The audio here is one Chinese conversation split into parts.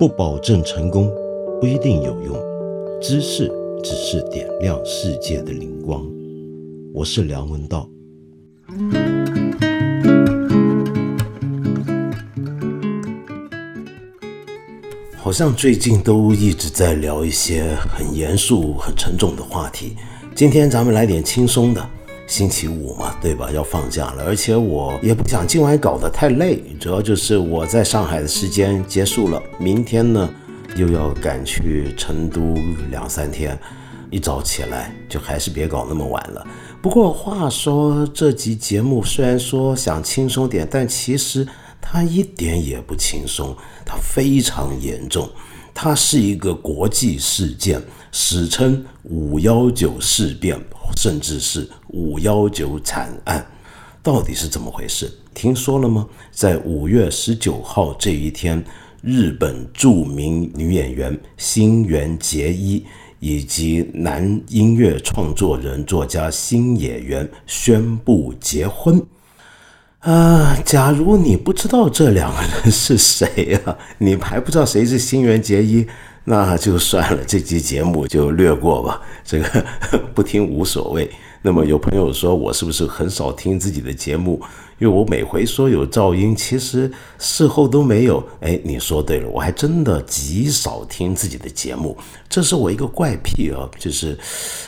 不保证成功，不一定有用。知识只是点亮世界的灵光。我是梁文道。好像最近都一直在聊一些很严肃、很沉重的话题。今天咱们来点轻松的。星期五嘛，对吧？要放假了，而且我也不想今晚搞得太累，主要就是我在上海的时间结束了，明天呢又要赶去成都两三天，一早起来就还是别搞那么晚了。不过话说，这集节目虽然说想轻松点，但其实它一点也不轻松，它非常严重，它是一个国际事件，史称“五幺九事变”。甚至是五幺九惨案，到底是怎么回事？听说了吗？在五月十九号这一天，日本著名女演员新垣结衣以及男音乐创作人作家新野原宣布结婚。啊，假如你不知道这两个人是谁呀，你还不知道谁是新垣结衣。那就算了，这期节目就略过吧。这个 不听无所谓。那么有朋友说我是不是很少听自己的节目？因为我每回说有噪音，其实事后都没有。哎，你说对了，我还真的极少听自己的节目，这是我一个怪癖啊。就是，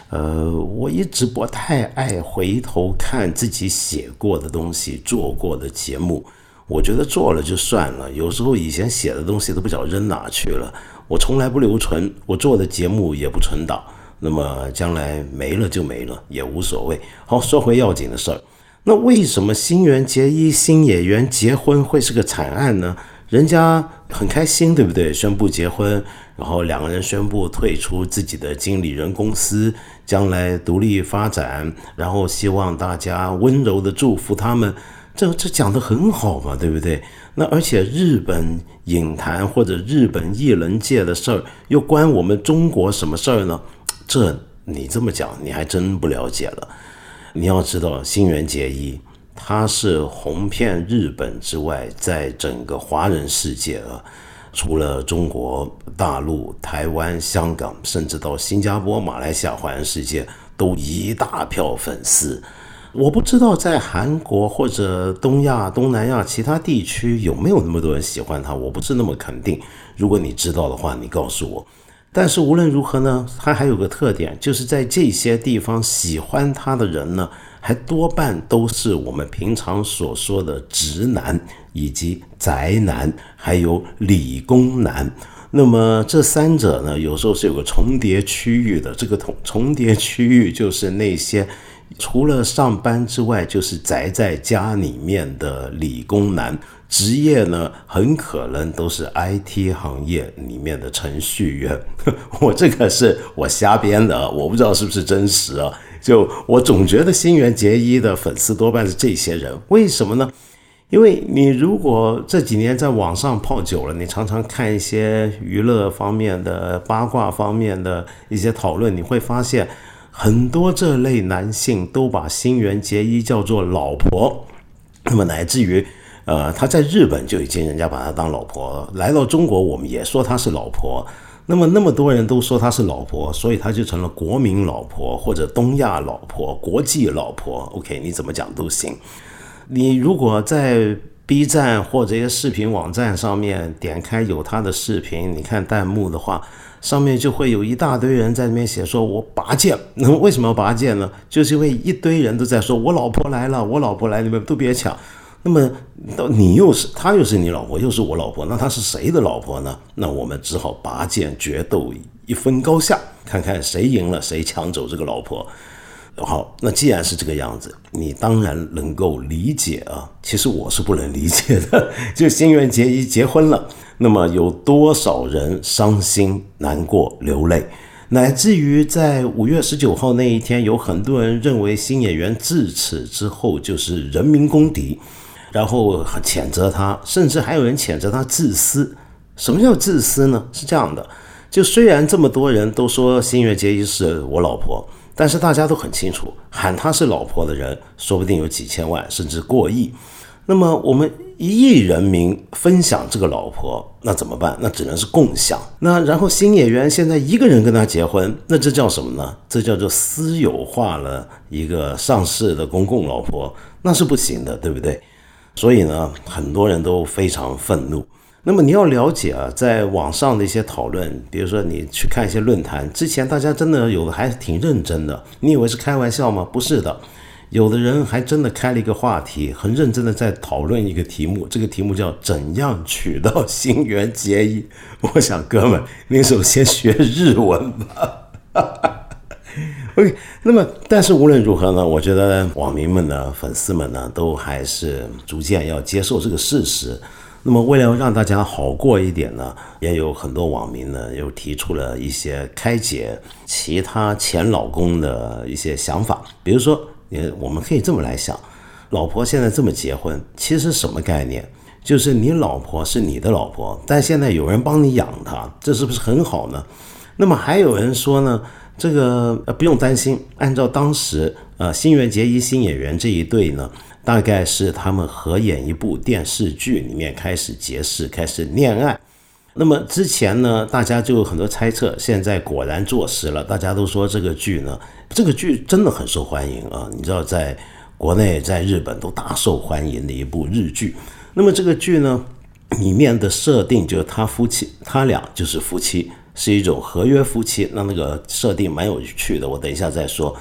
呃，我一直不太爱回头看自己写过的东西、做过的节目。我觉得做了就算了，有时候以前写的东西都不晓得扔哪去了。我从来不留存，我做的节目也不存档，那么将来没了就没了，也无所谓。好，说回要紧的事儿，那为什么新垣结衣新演员结婚会是个惨案呢？人家很开心，对不对？宣布结婚，然后两个人宣布退出自己的经理人公司，将来独立发展，然后希望大家温柔的祝福他们。这这讲的很好嘛，对不对？那而且日本影坛或者日本艺人界的事儿，又关我们中国什么事儿呢？这你这么讲，你还真不了解了。你要知道，新垣结衣他是红遍日本之外，在整个华人世界啊，除了中国大陆、台湾、香港，甚至到新加坡、马来西亚华人世界，都一大票粉丝。我不知道在韩国或者东亚、东南亚其他地区有没有那么多人喜欢他，我不是那么肯定。如果你知道的话，你告诉我。但是无论如何呢，他还有个特点，就是在这些地方喜欢他的人呢，还多半都是我们平常所说的直男以及宅男，还有理工男。那么这三者呢，有时候是有个重叠区域的。这个重重叠区域就是那些。除了上班之外，就是宅在家里面的理工男，职业呢很可能都是 IT 行业里面的程序员。我这个是我瞎编的，我不知道是不是真实啊。就我总觉得新垣结衣的粉丝多半是这些人，为什么呢？因为你如果这几年在网上泡久了，你常常看一些娱乐方面的八卦方面的一些讨论，你会发现。很多这类男性都把新垣结衣叫做老婆，那么乃至于，呃，他在日本就已经人家把他当老婆，来到中国我们也说他是老婆，那么那么多人都说他是老婆，所以他就成了国民老婆或者东亚老婆、国际老婆。OK，你怎么讲都行。你如果在 B 站或者一些视频网站上面点开有他的视频，你看弹幕的话。上面就会有一大堆人在那边写，说我拔剑。那么为什么要拔剑呢？就是因为一堆人都在说，我老婆来了，我老婆来，你们都别抢。那么，你又是他又是你老婆，又是我老婆，那他是谁的老婆呢？那我们只好拔剑决斗，一分高下，看看谁赢了，谁抢走这个老婆。好，那既然是这个样子，你当然能够理解啊。其实我是不能理解的。就新垣结衣结婚了，那么有多少人伤心难过流泪，乃至于在五月十九号那一天，有很多人认为新演员自此之后就是人民公敌，然后谴责他，甚至还有人谴责他自私。什么叫自私呢？是这样的，就虽然这么多人都说新月结衣是我老婆。但是大家都很清楚，喊她是老婆的人，说不定有几千万甚至过亿。那么我们一亿人民分享这个老婆，那怎么办？那只能是共享。那然后新演员现在一个人跟他结婚，那这叫什么呢？这叫做私有化了一个上市的公共老婆，那是不行的，对不对？所以呢，很多人都非常愤怒。那么你要了解啊，在网上的一些讨论，比如说你去看一些论坛，之前大家真的有的还挺认真的。你以为是开玩笑吗？不是的。有的人还真的开了一个话题，很认真的在讨论一个题目，这个题目叫“怎样娶到新垣结衣”。我想，哥们，你首先学日文吧。OK，那么，但是无论如何呢，我觉得网民们呢、粉丝们呢，都还是逐渐要接受这个事实。那么，为了让大家好过一点呢，也有很多网民呢又提出了一些开解其他前老公的一些想法，比如说。也我们可以这么来想，老婆现在这么结婚，其实什么概念？就是你老婆是你的老婆，但现在有人帮你养她，这是不是很好呢？那么还有人说呢，这个呃不用担心，按照当时呃新垣结衣新演员这一对呢，大概是他们合演一部电视剧里面开始结识，开始恋爱。那么之前呢，大家就有很多猜测，现在果然坐实了。大家都说这个剧呢，这个剧真的很受欢迎啊！你知道，在国内、在日本都大受欢迎的一部日剧。那么这个剧呢，里面的设定就是他夫妻，他俩就是夫妻，是一种合约夫妻。那那个设定蛮有趣的，我等一下再说。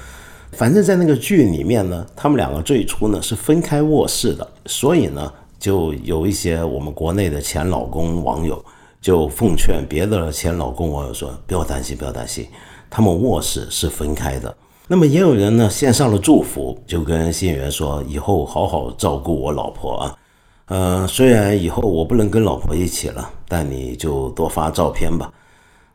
反正，在那个剧里面呢，他们两个最初呢是分开卧室的，所以呢，就有一些我们国内的前老公网友。就奉劝别的前老公网友说：“不要担心，不要担心，他们卧室是分开的。”那么也有人呢献上了祝福，就跟新演员说：“以后好好照顾我老婆啊，呃，虽然以后我不能跟老婆一起了，但你就多发照片吧。”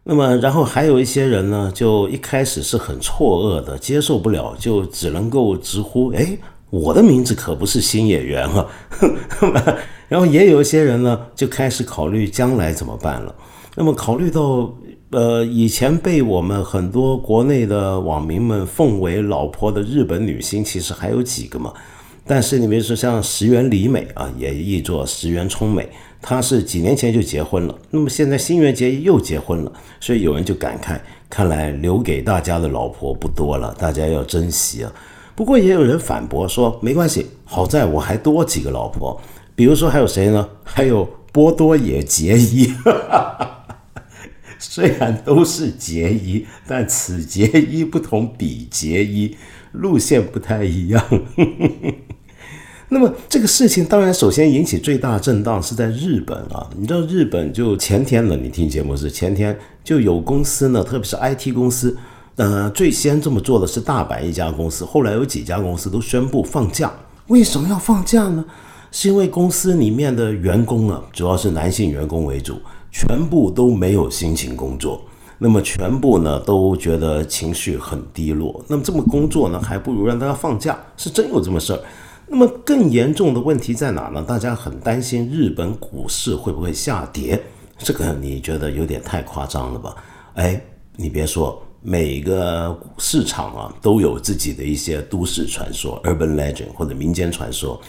那么然后还有一些人呢，就一开始是很错愕的，接受不了，就只能够直呼：“哎，我的名字可不是新演员啊。”然后也有一些人呢，就开始考虑将来怎么办了。那么考虑到，呃，以前被我们很多国内的网民们奉为老婆的日本女星，其实还有几个嘛。但是你比如说像石原里美啊，也译作石原聪美，她是几年前就结婚了。那么现在新垣结衣又结婚了，所以有人就感慨，看来留给大家的老婆不多了，大家要珍惜啊。不过也有人反驳说，没关系，好在我还多几个老婆。比如说还有谁呢？还有波多野结衣，虽然都是结衣，但此结衣不同彼结衣，路线不太一样。那么这个事情当然首先引起最大震荡是在日本啊！你知道日本就前天呢，你听节目是前天就有公司呢，特别是 IT 公司，呃，最先这么做的是大阪一家公司，后来有几家公司都宣布放假。为什么要放假呢？是因为公司里面的员工啊，主要是男性员工为主，全部都没有心情工作，那么全部呢都觉得情绪很低落。那么这么工作呢，还不如让大家放假，是真有这么事儿。那么更严重的问题在哪呢？大家很担心日本股市会不会下跌？这个你觉得有点太夸张了吧？哎，你别说，每个市场啊都有自己的一些都市传说 （urban legend） 或者民间传说。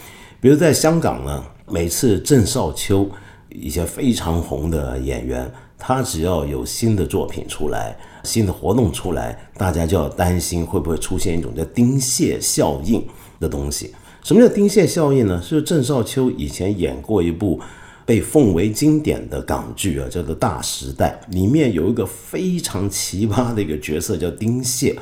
比如在香港呢，每次郑少秋一些非常红的演员，他只要有新的作品出来、新的活动出来，大家就要担心会不会出现一种叫丁蟹效应的东西。什么叫丁蟹效应呢？是郑少秋以前演过一部被奉为经典的港剧啊，叫做《大时代》，里面有一个非常奇葩的一个角色叫丁蟹。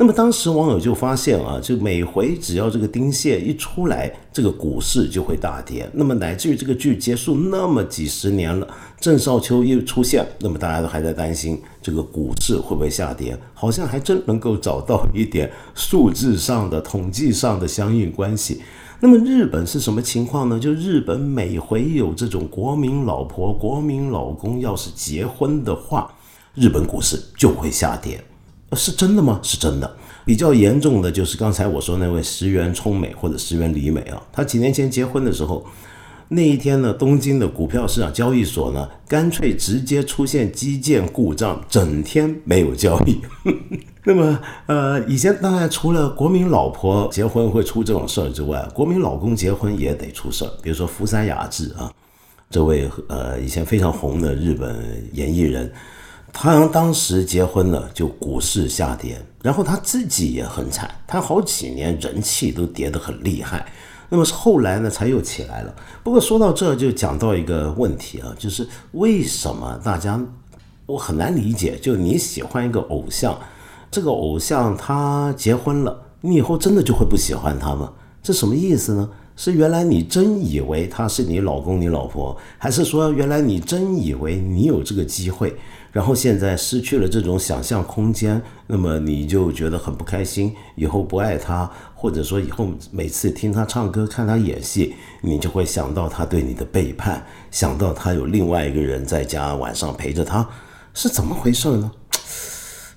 那么当时网友就发现啊，就每回只要这个丁蟹一出来，这个股市就会大跌。那么乃至于这个剧结束那么几十年了，郑少秋又出现，那么大家都还在担心这个股市会不会下跌？好像还真能够找到一点数字上的、统计上的相应关系。那么日本是什么情况呢？就日本每回有这种国民老婆、国民老公要是结婚的话，日本股市就会下跌。是真的吗？是真的。比较严重的就是刚才我说那位石原聪美或者石原里美啊，她几年前结婚的时候，那一天呢，东京的股票市场交易所呢，干脆直接出现基建故障，整天没有交易。那么，呃，以前当然除了国民老婆结婚会出这种事儿之外，国民老公结婚也得出事儿。比如说福山雅治啊，这位呃以前非常红的日本演艺人，他当时结婚了就股市下跌，然后他自己也很惨，他好几年人气都跌得很厉害。那么后来呢，才又起来了。不过说到这就讲到一个问题啊，就是为什么大家我很难理解，就你喜欢一个偶像，这个偶像他结婚了，你以后真的就会不喜欢他吗？这什么意思呢？是原来你真以为他是你老公、你老婆，还是说原来你真以为你有这个机会？然后现在失去了这种想象空间，那么你就觉得很不开心，以后不爱他，或者说以后每次听他唱歌、看他演戏，你就会想到他对你的背叛，想到他有另外一个人在家晚上陪着他，是怎么回事呢？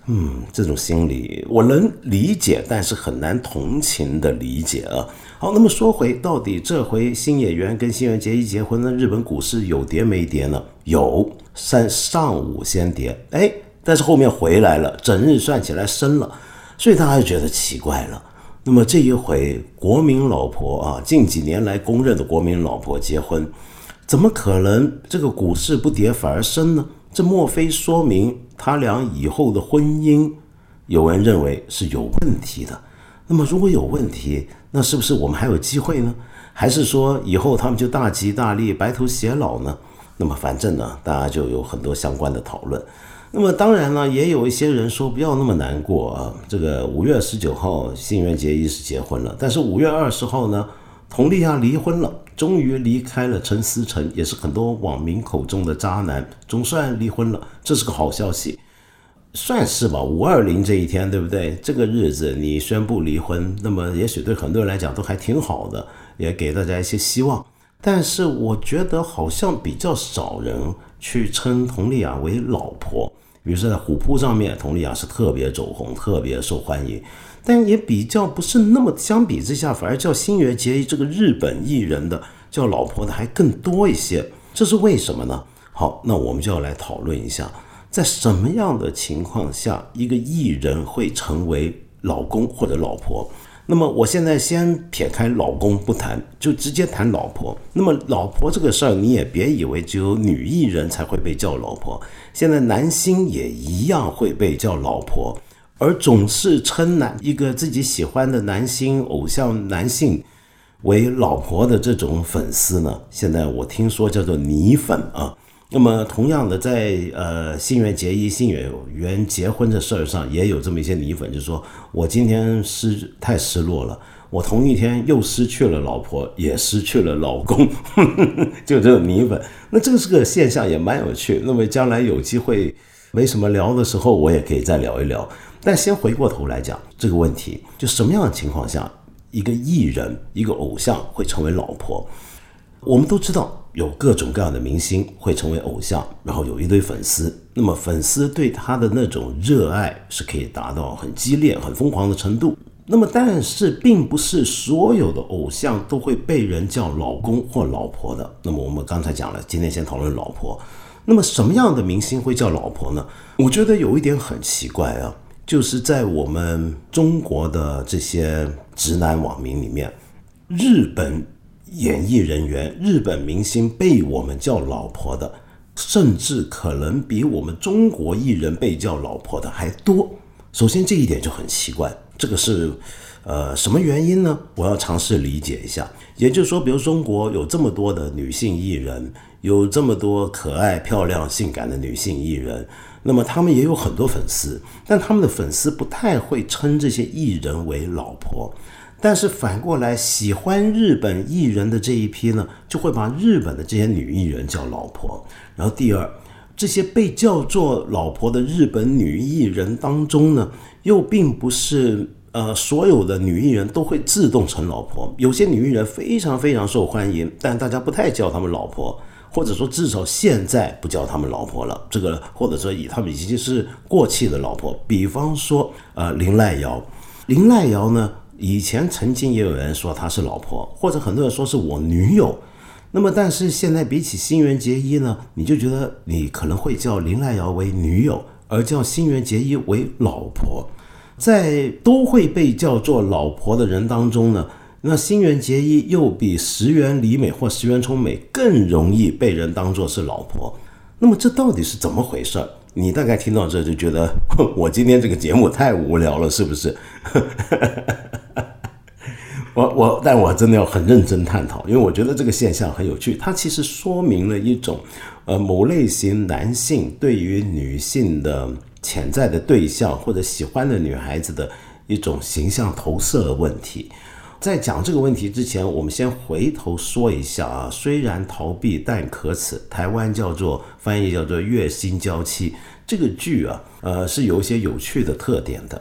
嗯，这种心理我能理解，但是很难同情的理解啊。好，那么说回到底，这回新演员跟新垣结衣结婚呢，日本股市有跌没跌呢？有。上上午先跌，哎，但是后面回来了，整日算起来升了，所以大家就觉得奇怪了。那么这一回国民老婆啊，近几年来公认的国民老婆结婚，怎么可能这个股市不跌反而升呢？这莫非说明他俩以后的婚姻，有人认为是有问题的？那么如果有问题，那是不是我们还有机会呢？还是说以后他们就大吉大利、白头偕老呢？那么反正呢，大家就有很多相关的讨论。那么当然呢，也有一些人说不要那么难过啊。这个五月十九号，新垣结衣是结婚了，但是五月二十号呢，佟丽娅离婚了，终于离开了陈思诚，也是很多网民口中的渣男，总算离婚了，这是个好消息，算是吧。五二零这一天，对不对？这个日子你宣布离婚，那么也许对很多人来讲都还挺好的，也给大家一些希望。但是我觉得好像比较少人去称佟丽娅为老婆，比如说在虎扑上面，佟丽娅是特别走红、特别受欢迎，但也比较不是那么相比之下，反而叫新垣结衣这个日本艺人的叫老婆的还更多一些，这是为什么呢？好，那我们就要来讨论一下，在什么样的情况下一个艺人会成为老公或者老婆？那么我现在先撇开老公不谈，就直接谈老婆。那么老婆这个事儿，你也别以为只有女艺人才会被叫老婆，现在男星也一样会被叫老婆。而总是称男一个自己喜欢的男星偶像男性为老婆的这种粉丝呢，现在我听说叫做泥粉啊。那么，同样的，在呃新垣结衣、新演员结婚的事儿上，也有这么一些泥粉，就是说我今天失太失落了，我同一天又失去了老婆，也失去了老公，就这种泥粉。那这个是个现象，也蛮有趣。那么将来有机会没什么聊的时候，我也可以再聊一聊。但先回过头来讲这个问题，就什么样的情况下，一个艺人、一个偶像会成为老婆？我们都知道。有各种各样的明星会成为偶像，然后有一堆粉丝。那么粉丝对他的那种热爱是可以达到很激烈、很疯狂的程度。那么，但是并不是所有的偶像都会被人叫老公或老婆的。那么我们刚才讲了，今天先讨论老婆。那么什么样的明星会叫老婆呢？我觉得有一点很奇怪啊，就是在我们中国的这些直男网民里面，日本。演艺人员、日本明星被我们叫老婆的，甚至可能比我们中国艺人被叫老婆的还多。首先这一点就很奇怪，这个是，呃，什么原因呢？我要尝试理解一下。也就是说，比如中国有这么多的女性艺人，有这么多可爱、漂亮、性感的女性艺人，那么他们也有很多粉丝，但他们的粉丝不太会称这些艺人为老婆。但是反过来，喜欢日本艺人的这一批呢，就会把日本的这些女艺人叫老婆。然后第二，这些被叫做老婆的日本女艺人当中呢，又并不是呃所有的女艺人都会自动成老婆。有些女艺人非常非常受欢迎，但大家不太叫她们老婆，或者说至少现在不叫她们老婆了。这个或者说以她们已经是过气的老婆。比方说呃林濑瑶，林濑瑶呢？以前曾经也有人说她是老婆，或者很多人说是我女友，那么，但是现在比起新垣结衣呢，你就觉得你可能会叫林濑遥为女友，而叫新垣结衣为老婆。在都会被叫做老婆的人当中呢，那新垣结衣又比石原里美或石原聪美更容易被人当作是老婆。那么这到底是怎么回事儿？你大概听到这就觉得 我今天这个节目太无聊了，是不是？我我，但我真的要很认真探讨，因为我觉得这个现象很有趣。它其实说明了一种，呃，某类型男性对于女性的潜在的对象或者喜欢的女孩子的一种形象投射问题。在讲这个问题之前，我们先回头说一下啊，虽然逃避但可耻，台湾叫做翻译叫做月薪娇妻这个剧啊，呃，是有一些有趣的特点的。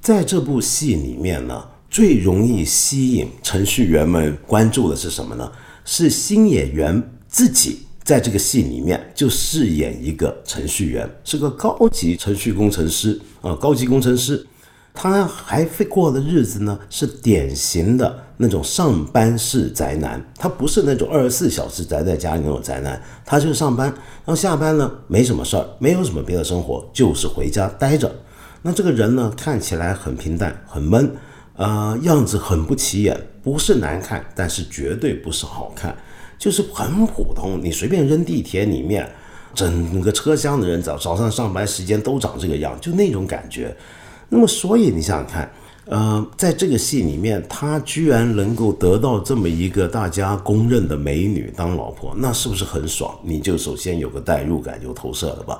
在这部戏里面呢。最容易吸引程序员们关注的是什么呢？是新演员自己在这个戏里面就饰演一个程序员，是个高级程序工程师啊，高级工程师。他还会过的日子呢，是典型的那种上班式宅男。他不是那种二十四小时宅在家里那种宅男，他就是上班，然后下班呢没什么事儿，没有什么别的生活，就是回家待着。那这个人呢，看起来很平淡，很闷。呃，样子很不起眼，不是难看，但是绝对不是好看，就是很普通。你随便扔地铁里面，整个车厢的人早早上上班时间都长这个样，就那种感觉。那么，所以你想想看，呃，在这个戏里面，他居然能够得到这么一个大家公认的美女当老婆，那是不是很爽？你就首先有个代入感，有投射了吧？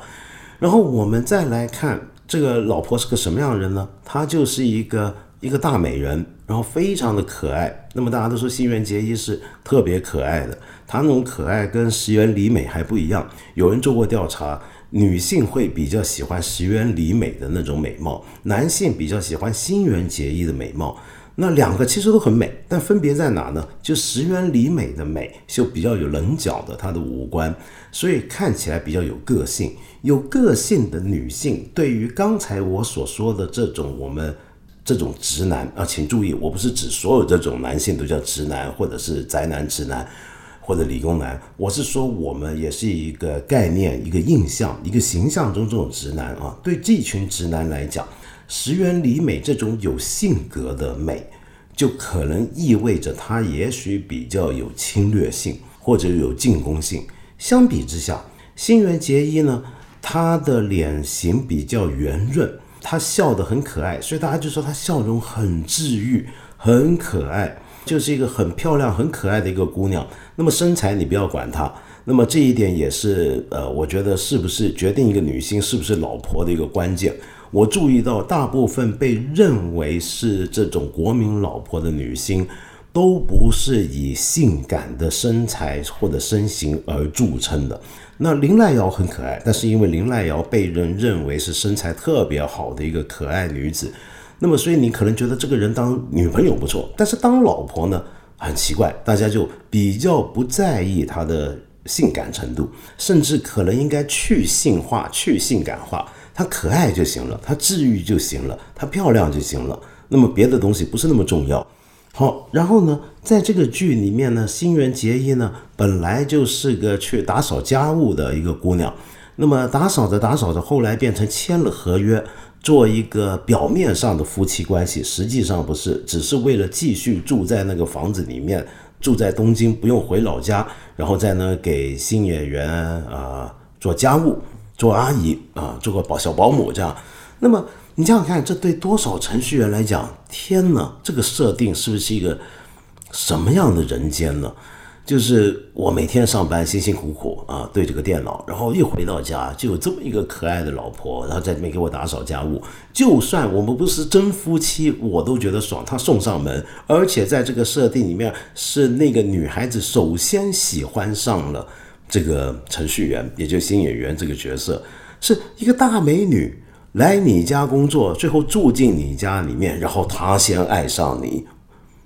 然后我们再来看这个老婆是个什么样的人呢？她就是一个。一个大美人，然后非常的可爱。那么大家都说新垣结衣是特别可爱的，她那种可爱跟石原里美还不一样。有人做过调查，女性会比较喜欢石原里美的那种美貌，男性比较喜欢新垣结衣的美貌。那两个其实都很美，但分别在哪呢？就石原里美的美就比较有棱角的，她的五官，所以看起来比较有个性。有个性的女性，对于刚才我所说的这种我们。这种直男啊，请注意，我不是指所有这种男性都叫直男，或者是宅男直男，或者理工男。我是说，我们也是一个概念、一个印象、一个形象中这种直男啊。对这群直男来讲，石原里美这种有性格的美，就可能意味着她也许比较有侵略性或者有进攻性。相比之下，新垣结衣呢，她的脸型比较圆润。她笑得很可爱，所以大家就说她笑容很治愈，很可爱，就是一个很漂亮、很可爱的一个姑娘。那么身材你不要管它，那么这一点也是呃，我觉得是不是决定一个女性是不是老婆的一个关键。我注意到大部分被认为是这种国民老婆的女星。都不是以性感的身材或者身形而著称的。那林濑瑶很可爱，但是因为林濑瑶被人认为是身材特别好的一个可爱女子，那么所以你可能觉得这个人当女朋友不错，但是当老婆呢很奇怪，大家就比较不在意她的性感程度，甚至可能应该去性化、去性感化，她可爱就行了，她治愈就行了，她漂亮就行了，那么别的东西不是那么重要。好，然后呢，在这个剧里面呢，新垣结衣呢本来就是个去打扫家务的一个姑娘，那么打扫着打扫着，后来变成签了合约，做一个表面上的夫妻关系，实际上不是，只是为了继续住在那个房子里面，住在东京不用回老家，然后再呢给新演员啊做家务，做阿姨啊，做个保小保姆这样，那么。你想想看，这对多少程序员来讲，天哪！这个设定是不是一个什么样的人间呢？就是我每天上班辛辛苦苦啊，对着个电脑，然后一回到家就有这么一个可爱的老婆，然后在里面给我打扫家务。就算我们不是真夫妻，我都觉得爽。他送上门，而且在这个设定里面，是那个女孩子首先喜欢上了这个程序员，也就新演员这个角色，是一个大美女。来你家工作，最后住进你家里面，然后她先爱上你，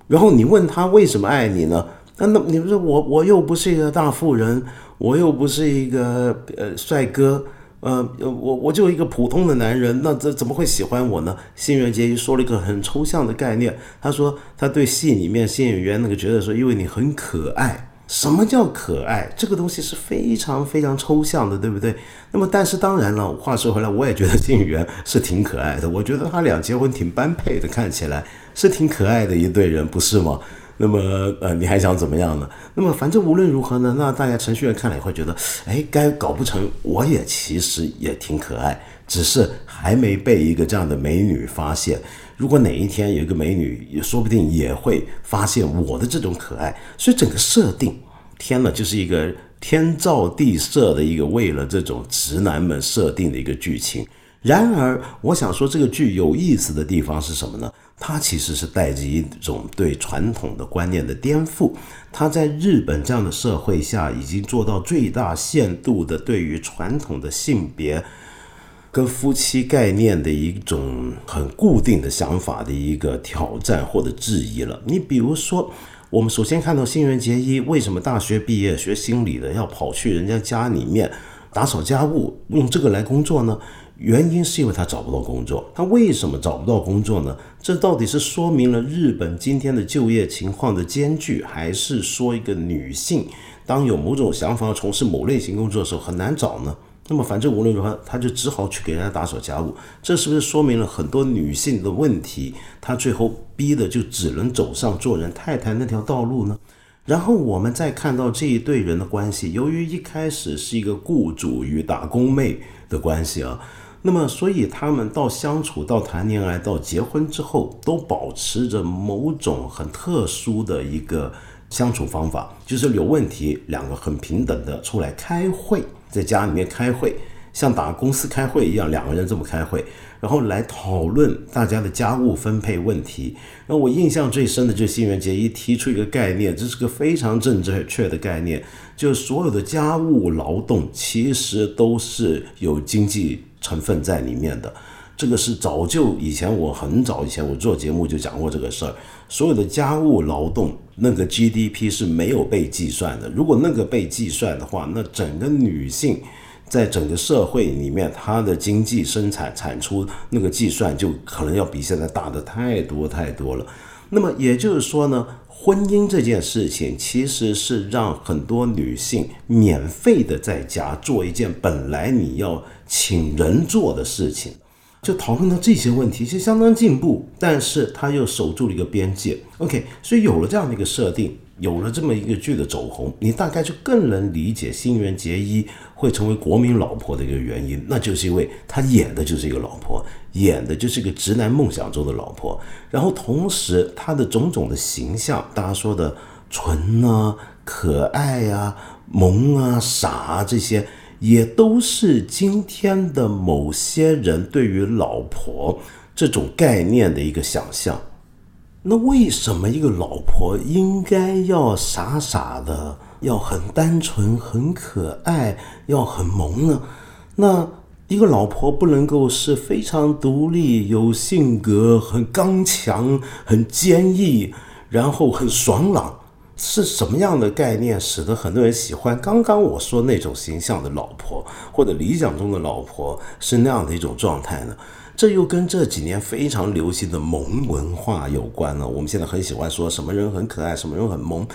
然后你问她为什么爱你呢？那那你不是我，我又不是一个大富人，我又不是一个呃帅哥，呃，我我就一个普通的男人，那这怎么会喜欢我呢？新垣结衣说了一个很抽象的概念，他说他对戏里面新演员那个角色说，因为你很可爱。什么叫可爱？这个东西是非常非常抽象的，对不对？那么，但是当然了，话说回来，我也觉得金宇媛是挺可爱的。我觉得他俩结婚挺般配的，看起来是挺可爱的一对人，不是吗？那么，呃，你还想怎么样呢？那么，反正无论如何呢，那大家程序员看了也会觉得，哎，该搞不成，我也其实也挺可爱，只是还没被一个这样的美女发现。如果哪一天有一个美女，也说不定也会发现我的这种可爱。所以整个设定，天呐，就是一个天造地设的一个为了这种直男们设定的一个剧情。然而，我想说这个剧有意思的地方是什么呢？它其实是带着一种对传统的观念的颠覆。它在日本这样的社会下，已经做到最大限度的对于传统的性别跟夫妻概念的一种很固定的想法的一个挑战或者质疑了。你比如说，我们首先看到新垣结衣为什么大学毕业学心理的要跑去人家家里面打扫家务，用这个来工作呢？原因是因为他找不到工作，他为什么找不到工作呢？这到底是说明了日本今天的就业情况的艰巨，还是说一个女性当有某种想法要从事某类型工作的时候很难找呢？那么反正无论如何，他就只好去给人家打扫家务。这是不是说明了很多女性的问题？她最后逼的就只能走上做人太太那条道路呢？然后我们再看到这一对人的关系，由于一开始是一个雇主与打工妹的关系啊。那么，所以他们到相处、到谈恋爱、到结婚之后，都保持着某种很特殊的一个相处方法，就是有问题，两个很平等的出来开会，在家里面开会，像打公司开会一样，两个人这么开会，然后来讨论大家的家务分配问题。那我印象最深的就是新垣结衣提出一个概念，这是个非常正确的概念，就是所有的家务劳动其实都是有经济。成分在里面的，这个是早就以前我很早以前我做节目就讲过这个事儿。所有的家务劳动那个 GDP 是没有被计算的。如果那个被计算的话，那整个女性在整个社会里面她的经济生产产出那个计算就可能要比现在大的太多太多了。那么也就是说呢，婚姻这件事情其实是让很多女性免费的在家做一件本来你要。请人做的事情，就讨论到这些问题，其实相当进步，但是他又守住了一个边界。OK，所以有了这样的一个设定，有了这么一个剧的走红，你大概就更能理解新垣结衣会成为国民老婆的一个原因，那就是因为她演的就是一个老婆，演的就是一个直男梦想中的老婆，然后同时她的种种的形象，大家说的纯啊、可爱啊、萌啊、傻啊这些。也都是今天的某些人对于老婆这种概念的一个想象。那为什么一个老婆应该要傻傻的，要很单纯、很可爱，要很萌呢？那一个老婆不能够是非常独立、有性格、很刚强、很坚毅，然后很爽朗？是什么样的概念使得很多人喜欢刚刚我说那种形象的老婆，或者理想中的老婆是那样的一种状态呢？这又跟这几年非常流行的萌文化有关了。我们现在很喜欢说什么人很可爱，什么人很萌。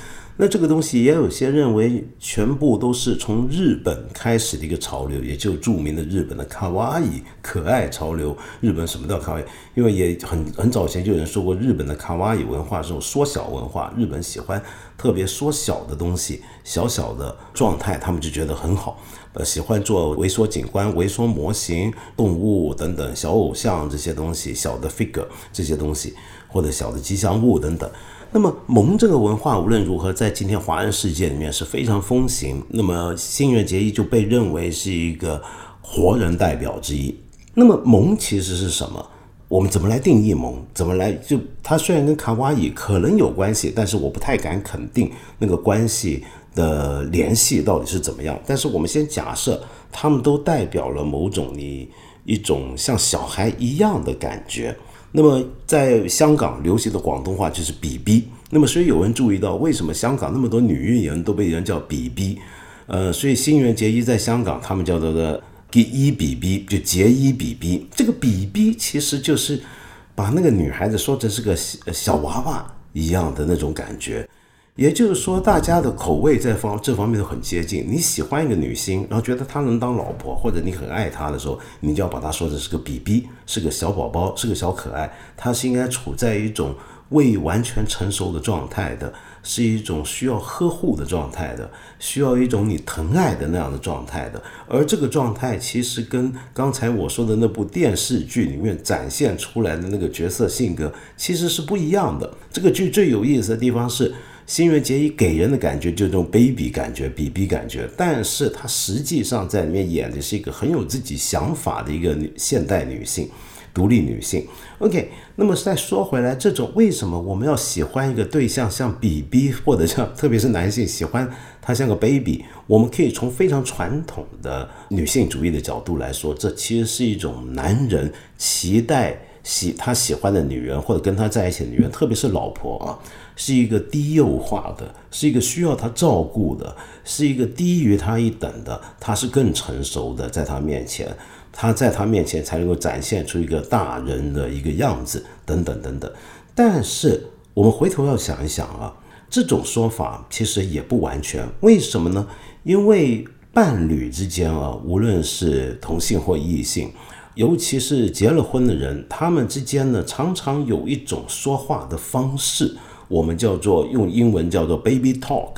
那这个东西也有些认为，全部都是从日本开始的一个潮流，也就著名的日本的卡哇伊可爱潮流。日本什么叫卡哇伊？因为也很很早前就有人说过，日本的卡哇伊文化是种缩小文化，日本喜欢特别缩小的东西，小小的状态，他们就觉得很好。呃，喜欢做微缩景观、微缩模型、动物等等小偶像这些东西，小的 figure 这些东西，或者小的吉祥物等等。那么萌这个文化无论如何，在今天华人世界里面是非常风行。那么新垣结衣就被认为是一个活人代表之一。那么萌其实是什么？我们怎么来定义萌？怎么来就它虽然跟卡哇伊可能有关系，但是我不太敢肯定那个关系的联系到底是怎么样。但是我们先假设，他们都代表了某种你一种像小孩一样的感觉。那么，在香港流行的广东话就是 “BB”。那么，所以有人注意到，为什么香港那么多女运营都被人叫 “BB”？呃，所以新垣结衣在香港，他们叫做的“给一比比就结衣 BB。这个 “BB” 其实就是把那个女孩子说成是个小娃娃一样的那种感觉。也就是说，大家的口味在方这方面都很接近。你喜欢一个女星，然后觉得她能当老婆，或者你很爱她的时候，你就要把她说成是个 BB，是个小宝宝，是个小可爱。她是应该处在一种未完全成熟的状态的，是一种需要呵护的状态的，需要一种你疼爱的那样的状态的。而这个状态其实跟刚才我说的那部电视剧里面展现出来的那个角色性格其实是不一样的。这个剧最有意思的地方是。新垣结衣给人的感觉就这种 baby 感觉，bb 感觉，但是她实际上在里面演的是一个很有自己想法的一个女现代女性，独立女性。OK，那么再说回来，这种为什么我们要喜欢一个对象像 bb 或者像特别是男性喜欢他像个 baby？我们可以从非常传统的女性主义的角度来说，这其实是一种男人期待喜他喜欢的女人或者跟他在一起的女人，特别是老婆啊。是一个低幼化的，是一个需要他照顾的，是一个低于他一等的，他是更成熟的，在他面前，他在他面前才能够展现出一个大人的一个样子，等等等等。但是我们回头要想一想啊，这种说法其实也不完全。为什么呢？因为伴侣之间啊，无论是同性或异性，尤其是结了婚的人，他们之间呢，常常有一种说话的方式。我们叫做用英文叫做 baby talk，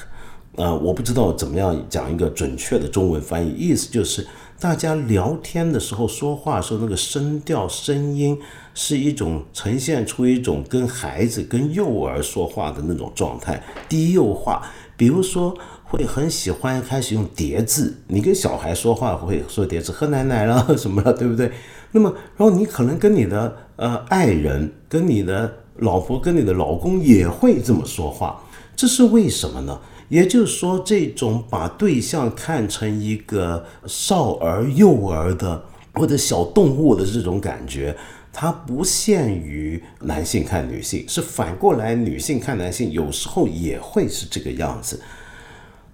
呃，我不知道怎么样讲一个准确的中文翻译，意思就是大家聊天的时候说话的时候那个声调声音是一种呈现出一种跟孩子跟幼儿说话的那种状态，低幼化。比如说会很喜欢开始用叠字，你跟小孩说话会说叠字，喝奶奶了 什么了，对不对？那么然后你可能跟你的呃爱人跟你的。老婆跟你的老公也会这么说话，这是为什么呢？也就是说，这种把对象看成一个少儿、幼儿的或者小动物的这种感觉，它不限于男性看女性，是反过来，女性看男性有时候也会是这个样子。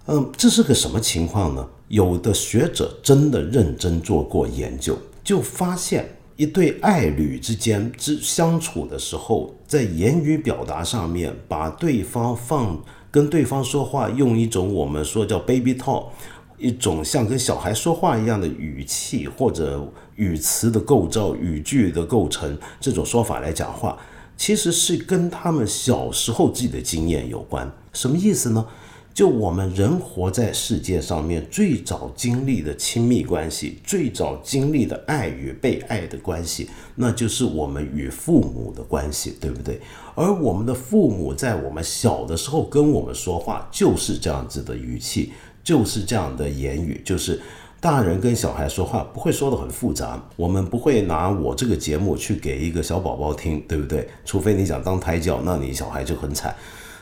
嗯，这是个什么情况呢？有的学者真的认真做过研究，就发现。一对爱侣之间之相处的时候，在言语表达上面，把对方放跟对方说话，用一种我们说叫 baby talk，一种像跟小孩说话一样的语气或者语词的构造、语句的构成这种说法来讲话，其实是跟他们小时候自己的经验有关。什么意思呢？就我们人活在世界上面，最早经历的亲密关系，最早经历的爱与被爱的关系，那就是我们与父母的关系，对不对？而我们的父母在我们小的时候跟我们说话，就是这样子的语气，就是这样的言语，就是大人跟小孩说话不会说的很复杂，我们不会拿我这个节目去给一个小宝宝听，对不对？除非你想当胎教，那你小孩就很惨。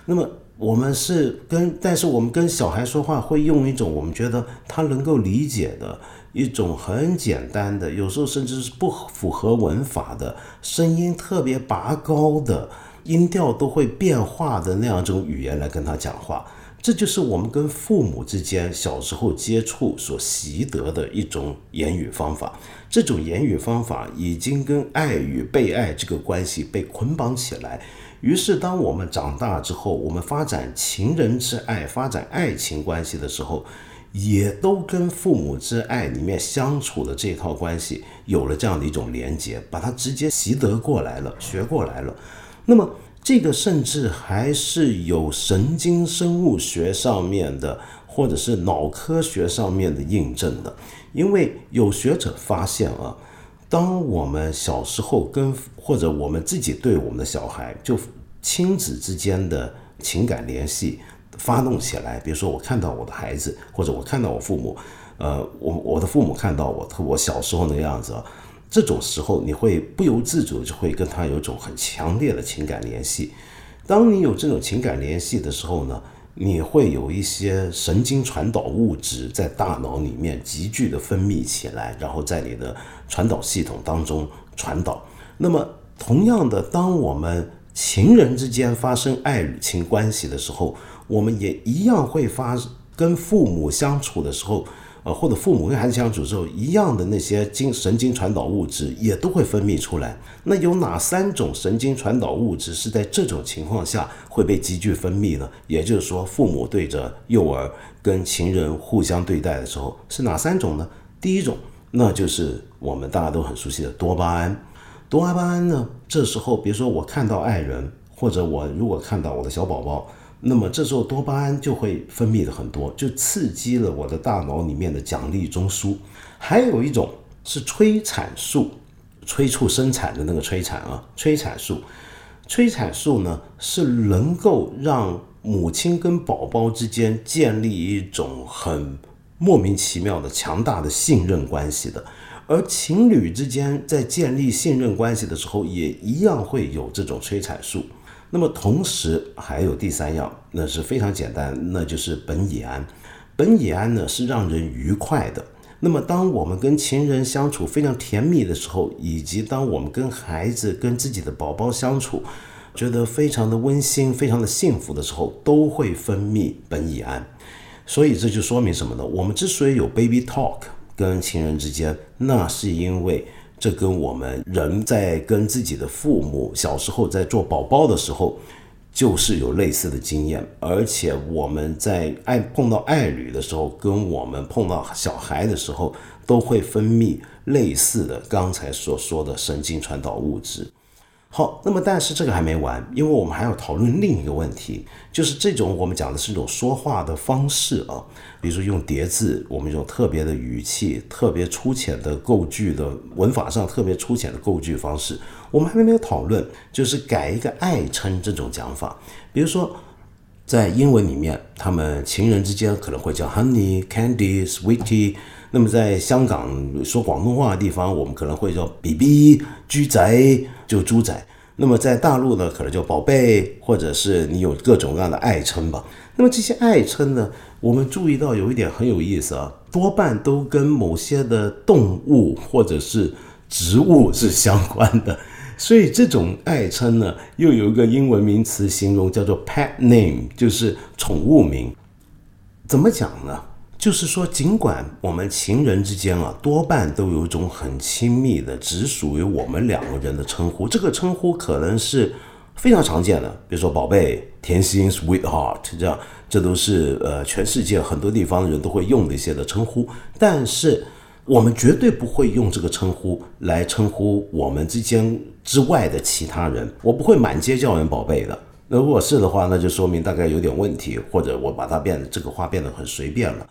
那么。我们是跟，但是我们跟小孩说话会用一种我们觉得他能够理解的一种很简单的，有时候甚至是不符合文法的声音特别拔高的音调都会变化的那样一种语言来跟他讲话。这就是我们跟父母之间小时候接触所习得的一种言语方法。这种言语方法已经跟爱与被爱这个关系被捆绑起来。于是，当我们长大之后，我们发展情人之爱、发展爱情关系的时候，也都跟父母之爱里面相处的这套关系有了这样的一种连接，把它直接习得过来了、学过来了。那么，这个甚至还是有神经生物学上面的，或者是脑科学上面的印证的，因为有学者发现啊。当我们小时候跟或者我们自己对我们的小孩，就亲子之间的情感联系发动起来，比如说我看到我的孩子，或者我看到我父母，呃，我我的父母看到我，我小时候那个样子，这种时候你会不由自主就会跟他有一种很强烈的情感联系。当你有这种情感联系的时候呢？你会有一些神经传导物质在大脑里面急剧的分泌起来，然后在你的传导系统当中传导。那么，同样的，当我们情人之间发生爱与情关系的时候，我们也一样会发跟父母相处的时候，呃，或者父母跟孩子相处之后，一样的那些经神经传导物质也都会分泌出来。那有哪三种神经传导物质是在这种情况下会被急剧分泌呢？也就是说，父母对着幼儿跟情人互相对待的时候，是哪三种呢？第一种，那就是我们大家都很熟悉的多巴胺。多巴胺呢，这时候比如说我看到爱人，或者我如果看到我的小宝宝。那么这时候多巴胺就会分泌的很多，就刺激了我的大脑里面的奖励中枢。还有一种是催产素，催促生产的那个催产啊，催产素。催产素呢是能够让母亲跟宝宝之间建立一种很莫名其妙的强大的信任关系的，而情侣之间在建立信任关系的时候，也一样会有这种催产素。那么同时还有第三样，那是非常简单，那就是苯乙胺。苯乙胺呢是让人愉快的。那么当我们跟情人相处非常甜蜜的时候，以及当我们跟孩子、跟自己的宝宝相处，觉得非常的温馨、非常的幸福的时候，都会分泌苯乙胺。所以这就说明什么呢？我们之所以有 baby talk 跟情人之间，那是因为。这跟我们人在跟自己的父母小时候在做宝宝的时候，就是有类似的经验，而且我们在爱碰到爱侣的时候，跟我们碰到小孩的时候，都会分泌类似的刚才所说的神经传导物质。好，那么但是这个还没完，因为我们还要讨论另一个问题，就是这种我们讲的是一种说话的方式啊，比如说用叠字，我们用特别的语气、特别粗浅的构句的文法上特别粗浅的构句方式，我们还没有讨论，就是改一个爱称这种讲法，比如说在英文里面，他们情人之间可能会叫 honey、candy、sweetie。那么在香港说广东话的地方，我们可能会叫 BB 猪仔，就猪仔。那么在大陆呢，可能叫宝贝，或者是你有各种各样的爱称吧。那么这些爱称呢，我们注意到有一点很有意思啊，多半都跟某些的动物或者是植物是相关的。所以这种爱称呢，又有一个英文名词形容，叫做 pet name，就是宠物名。怎么讲呢？就是说，尽管我们情人之间啊，多半都有一种很亲密的，只属于我们两个人的称呼。这个称呼可能是非常常见的，比如说“宝贝”“甜心 ”“sweetheart”，这样，这都是呃全世界很多地方的人都会用的一些的称呼。但是我们绝对不会用这个称呼来称呼我们之间之外的其他人。我不会满街叫人“宝贝”的。那如果是的话，那就说明大概有点问题，或者我把它变得这个话变得很随便了。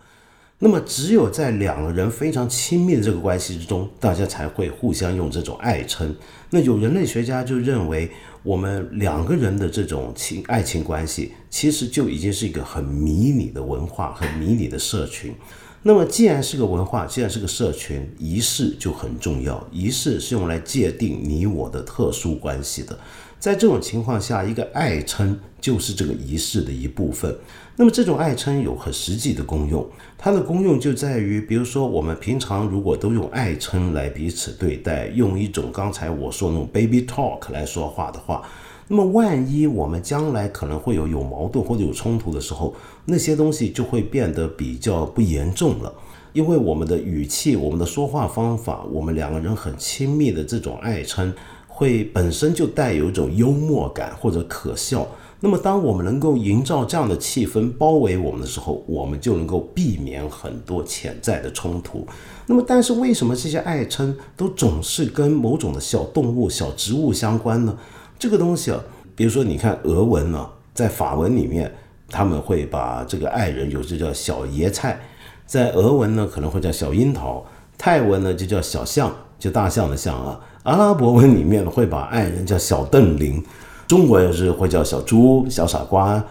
那么，只有在两个人非常亲密的这个关系之中，大家才会互相用这种爱称。那有人类学家就认为，我们两个人的这种情爱情关系，其实就已经是一个很迷你的文化，很迷你的社群。那么，既然是个文化，既然是个社群，仪式就很重要。仪式是用来界定你我的特殊关系的。在这种情况下，一个爱称就是这个仪式的一部分。那么，这种爱称有很实际的功用。它的功用就在于，比如说，我们平常如果都用爱称来彼此对待，用一种刚才我说那种 baby talk 来说话的话，那么万一我们将来可能会有有矛盾或者有冲突的时候，那些东西就会变得比较不严重了。因为我们的语气、我们的说话方法，我们两个人很亲密的这种爱称。会本身就带有一种幽默感或者可笑。那么，当我们能够营造这样的气氛包围我们的时候，我们就能够避免很多潜在的冲突。那么，但是为什么这些爱称都总是跟某种的小动物、小植物相关呢？这个东西啊，比如说你看俄文呢，在法文里面，他们会把这个爱人有时叫小椰菜，在俄文呢可能会叫小樱桃，泰文呢就叫小象，就大象的象啊。阿拉伯文里面会把爱人叫小邓林，中国也是会叫小猪、小傻瓜，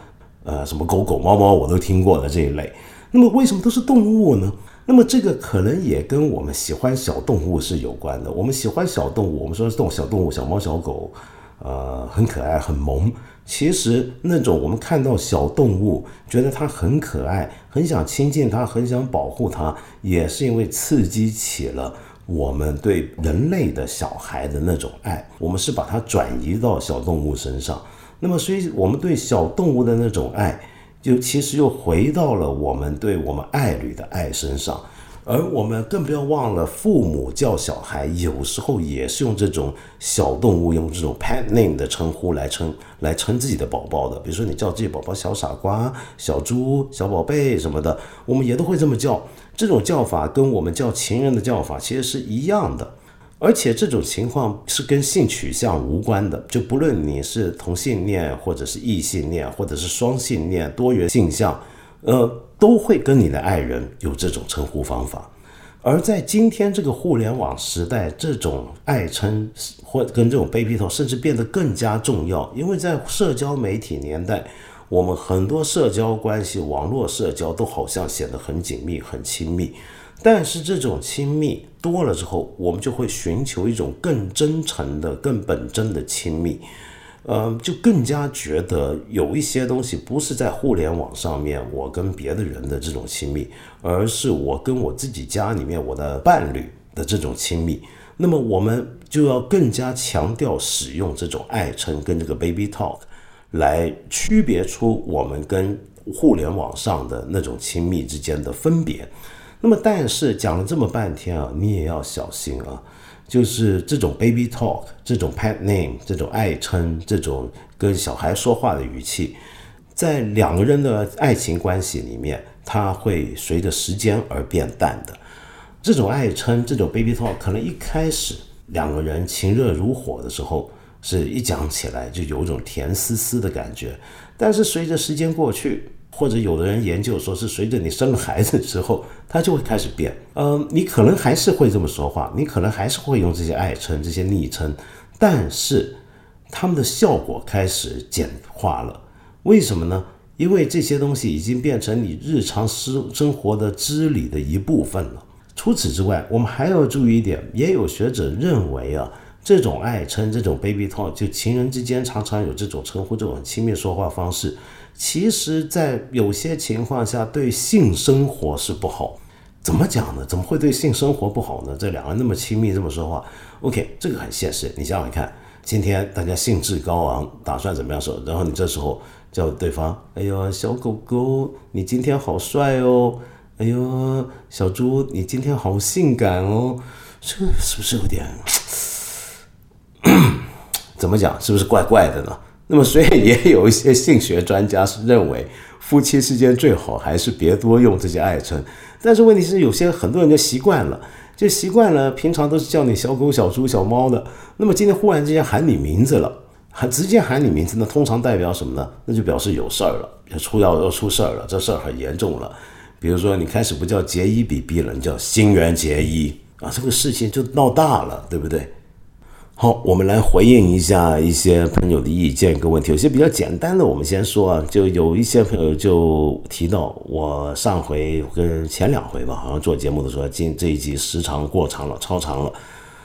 呃，什么狗狗、猫猫我都听过的这一类。那么为什么都是动物呢？那么这个可能也跟我们喜欢小动物是有关的。我们喜欢小动物，我们说动小动物，小猫、小狗，呃，很可爱、很萌。其实那种我们看到小动物，觉得它很可爱，很想亲近它，很想保护它，也是因为刺激起了。我们对人类的小孩的那种爱，我们是把它转移到小动物身上。那么，所以我们对小动物的那种爱，就其实又回到了我们对我们爱侣的爱身上。而我们更不要忘了，父母叫小孩有时候也是用这种小动物，用这种 pet name 的称呼来称来称自己的宝宝的。比如说你叫自己宝宝小傻瓜、小猪、小宝贝什么的，我们也都会这么叫。这种叫法跟我们叫情人的叫法其实是一样的。而且这种情况是跟性取向无关的，就不论你是同性恋，或者是异性恋，或者是双性恋、多元性向。呃，都会跟你的爱人有这种称呼方法，而在今天这个互联网时代，这种爱称或跟这种 baby talk 甚至变得更加重要，因为在社交媒体年代，我们很多社交关系、网络社交都好像显得很紧密、很亲密，但是这种亲密多了之后，我们就会寻求一种更真诚的、更本真的亲密。嗯，就更加觉得有一些东西不是在互联网上面我跟别的人的这种亲密，而是我跟我自己家里面我的伴侣的这种亲密。那么我们就要更加强调使用这种爱称跟这个 baby talk 来区别出我们跟互联网上的那种亲密之间的分别。那么，但是讲了这么半天啊，你也要小心啊。就是这种 baby talk，这种 pet name，这种爱称，这种跟小孩说话的语气，在两个人的爱情关系里面，它会随着时间而变淡的。这种爱称，这种 baby talk，可能一开始两个人情热如火的时候，是一讲起来就有种甜丝丝的感觉，但是随着时间过去。或者有的人研究说是随着你生了孩子之后，他就会开始变。嗯，你可能还是会这么说话，你可能还是会用这些爱称、这些昵称，但是他们的效果开始简化了。为什么呢？因为这些东西已经变成你日常生生活的知理的一部分了。除此之外，我们还要注意一点，也有学者认为啊，这种爱称、这种 baby talk，就情人之间常常有这种称呼、这种亲密说话方式。其实，在有些情况下，对性生活是不好。怎么讲呢？怎么会对性生活不好呢？这两个人那么亲密，这么说话，OK，这个很现实。你想想看，今天大家兴致高昂，打算怎么样说？然后你这时候叫对方：“哎呦，小狗狗，你今天好帅哦！哎呦，小猪，你今天好性感哦！”这是不是有点 怎么讲？是不是怪怪的呢？那么，所以也有一些性学专家是认为，夫妻之间最好还是别多用这些爱称。但是问题是，有些很多人就习惯了，就习惯了，平常都是叫你小狗、小猪、小猫的。那么今天忽然之间喊你名字了，还直接喊你名字，那通常代表什么呢？那就表示有事儿了，要出要要出事儿了，这事儿很严重了。比如说，你开始不叫杰伊比比了，你叫新垣结衣啊，这个事情就闹大了，对不对？好，我们来回应一下一些朋友的意见跟问题。有些比较简单的，我们先说啊。就有一些朋友就提到，我上回跟前两回吧，好像做节目的时候，今这一集时长过长了，超长了，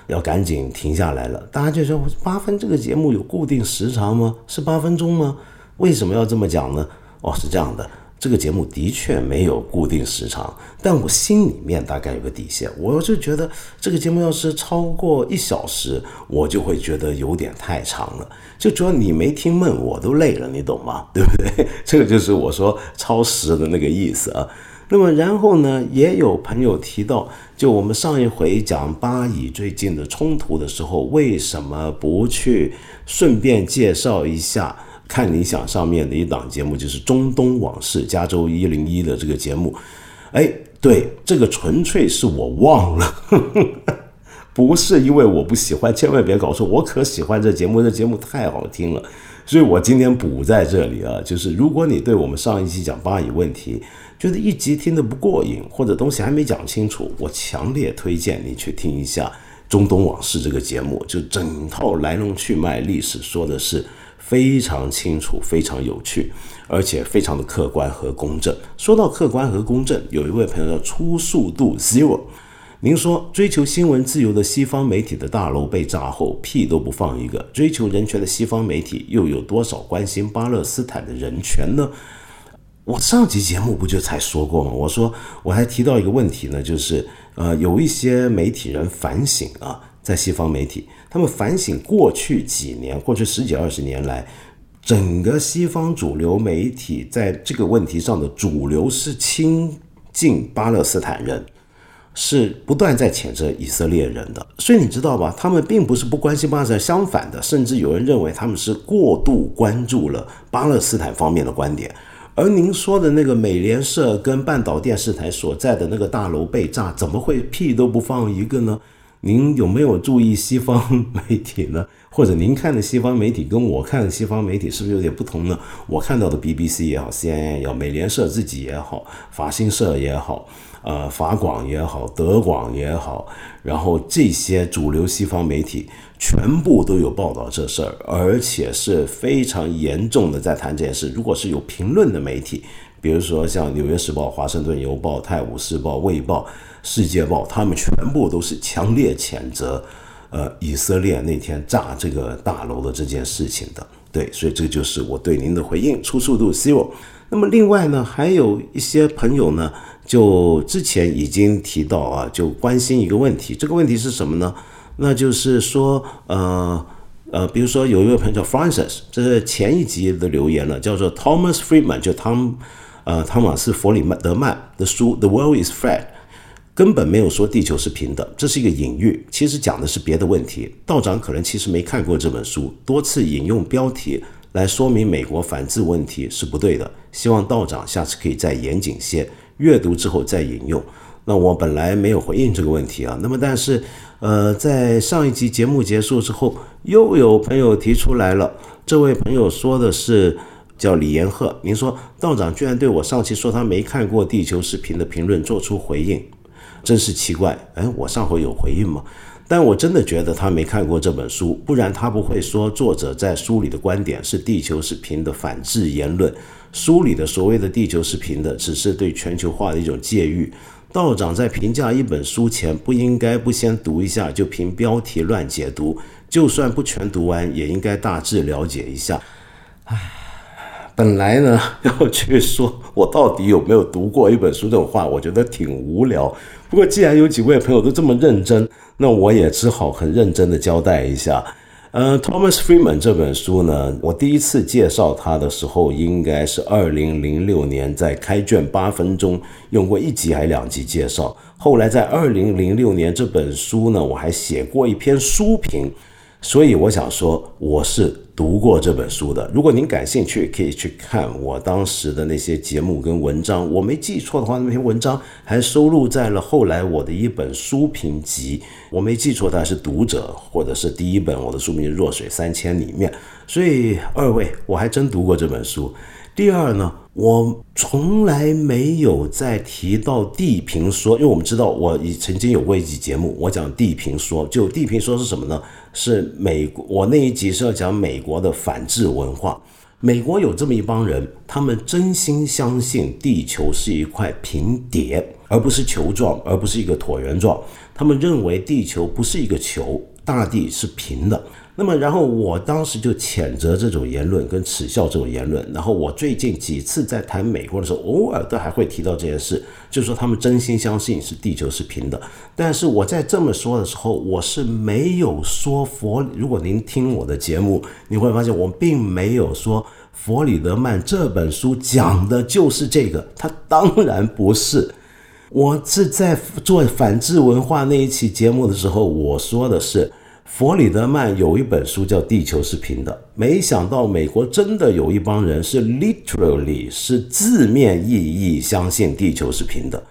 要赶紧停下来了。大家就说，八分这个节目有固定时长吗？是八分钟吗？为什么要这么讲呢？哦，是这样的。这个节目的确没有固定时长，但我心里面大概有个底线。我就觉得这个节目要是超过一小时，我就会觉得有点太长了。就主要你没听闷，我都累了，你懂吗？对不对？这个就是我说超时的那个意思啊。那么然后呢，也有朋友提到，就我们上一回讲巴以最近的冲突的时候，为什么不去顺便介绍一下？看理想上面的一档节目就是《中东往事》，加州一零一的这个节目。哎，对，这个纯粹是我忘了，不是因为我不喜欢，千万别搞错，我可喜欢这节目，这节目太好听了，所以我今天补在这里啊。就是如果你对我们上一期讲巴以问题觉得一集听得不过瘾，或者东西还没讲清楚，我强烈推荐你去听一下《中东往事》这个节目，就整套来龙去脉历史说的是。非常清楚，非常有趣，而且非常的客观和公正。说到客观和公正，有一位朋友叫初速度 Zero，您说追求新闻自由的西方媒体的大楼被炸后，屁都不放一个；追求人权的西方媒体又有多少关心巴勒斯坦的人权呢？我上集节目不就才说过吗？我说我还提到一个问题呢，就是呃，有一些媒体人反省啊，在西方媒体。他们反省过去几年，过去十几二十年来，整个西方主流媒体在这个问题上的主流是亲近巴勒斯坦人，是不断在谴责以色列人的。所以你知道吧？他们并不是不关心巴勒斯坦，相反的，甚至有人认为他们是过度关注了巴勒斯坦方面的观点。而您说的那个美联社跟半岛电视台所在的那个大楼被炸，怎么会屁都不放一个呢？您有没有注意西方媒体呢？或者您看的西方媒体跟我看的西方媒体是不是有点不同呢？我看到的 BBC 也好，CNN 也好，美联社自己也好，法新社也好，呃，法广也好，德广也好，然后这些主流西方媒体。全部都有报道这事儿，而且是非常严重的在谈这件事。如果是有评论的媒体，比如说像《纽约时报》《华盛顿邮报》《泰晤士报》《卫报》《世界报》，他们全部都是强烈谴责，呃，以色列那天炸这个大楼的这件事情的。对，所以这就是我对您的回应。出速度 zero。那么另外呢，还有一些朋友呢，就之前已经提到啊，就关心一个问题。这个问题是什么呢？那就是说，呃呃，比如说有一位朋友叫 Francis，这是前一集的留言了，叫做 Thomas Friedman，就汤呃汤马斯弗里曼德曼的书《The World Is Flat》，根本没有说地球是平的，这是一个隐喻，其实讲的是别的问题。道长可能其实没看过这本书，多次引用标题来说明美国反制问题是不对的。希望道长下次可以再严谨些，阅读之后再引用。那我本来没有回应这个问题啊，那么但是。呃，在上一集节目结束之后，又有朋友提出来了。这位朋友说的是叫李延鹤，您说道长居然对我上期说他没看过地球视频的评论做出回应，真是奇怪。哎，我上回有回应吗？但我真的觉得他没看过这本书，不然他不会说作者在书里的观点是地球是平的反制言论。书里的所谓的地球是平的，只是对全球化的一种借喻。道长在评价一本书前，不应该不先读一下就凭标题乱解读，就算不全读完，也应该大致了解一下。唉，本来呢 要去说我到底有没有读过一本书这种话，我觉得挺无聊。不过既然有几位朋友都这么认真，那我也只好很认真的交代一下。呃，Thomas Friedman 这本书呢，我第一次介绍他的时候，应该是二零零六年，在开卷八分钟用过一集还两集介绍。后来在二零零六年这本书呢，我还写过一篇书评。所以我想说，我是读过这本书的。如果您感兴趣，可以去看我当时的那些节目跟文章。我没记错的话，那篇文章还收录在了后来我的一本书评集。我没记错，它是读者或者是第一本我的书名《弱水三千》里面。所以二位，我还真读过这本书。第二呢，我从来没有再提到地平说，因为我们知道我已曾经有过一集节目，我讲地平说，就地平说是什么呢？是美国，我那一集是要讲美国的反制文化。美国有这么一帮人，他们真心相信地球是一块平碟，而不是球状，而不是一个椭圆状。他们认为地球不是一个球，大地是平的。那么，然后我当时就谴责这种言论，跟耻笑这种言论。然后我最近几次在谈美国的时候，偶尔都还会提到这件事，就说他们真心相信是地球是平的。但是我在这么说的时候，我是没有说佛。如果您听我的节目，你会发现我并没有说弗里德曼这本书讲的就是这个，他当然不是。我是在做反智文化那一期节目的时候，我说的是。弗里德曼有一本书叫《地球是平的》，没想到美国真的有一帮人是 literally 是字面意义相信地球是平的，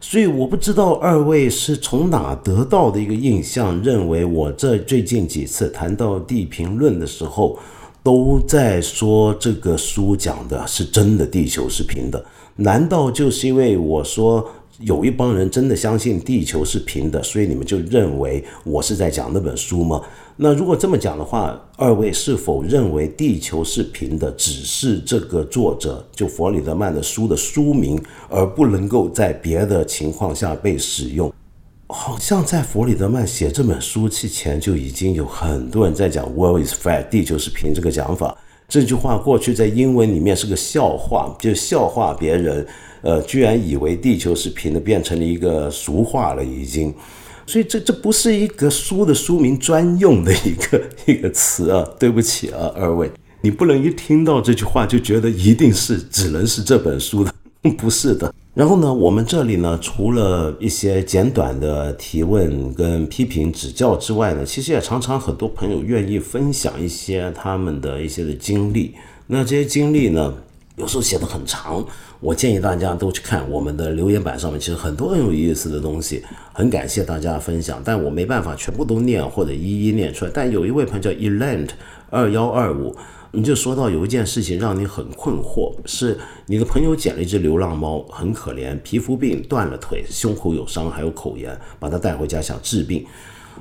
所以我不知道二位是从哪得到的一个印象，认为我这最近几次谈到地平论的时候，都在说这个书讲的是真的地球是平的，难道就是因为我说？有一帮人真的相信地球是平的，所以你们就认为我是在讲那本书吗？那如果这么讲的话，二位是否认为地球是平的只是这个作者就弗里德曼的书的书名，而不能够在别的情况下被使用？好像在弗里德曼写这本书之前就已经有很多人在讲 “world is flat”，地球是平这个讲法。这句话过去在英文里面是个笑话，就笑话别人。呃，居然以为地球是平的，变成了一个俗话了，已经。所以这这不是一个书的书名专用的一个 一个词啊！对不起啊，二位，你不能一听到这句话就觉得一定是只能是这本书的。不是的。然后呢，我们这里呢，除了一些简短的提问跟批评指教之外呢，其实也常常很多朋友愿意分享一些他们的一些的经历。那这些经历呢，有时候写的很长，我建议大家都去看我们的留言板上面，其实很多很有意思的东西。很感谢大家分享，但我没办法全部都念或者一一念出来。但有一位朋友叫 Eland 二幺二五。你就说到有一件事情让你很困惑，是你的朋友捡了一只流浪猫，很可怜，皮肤病，断了腿，胸口有伤，还有口炎，把它带回家想治病，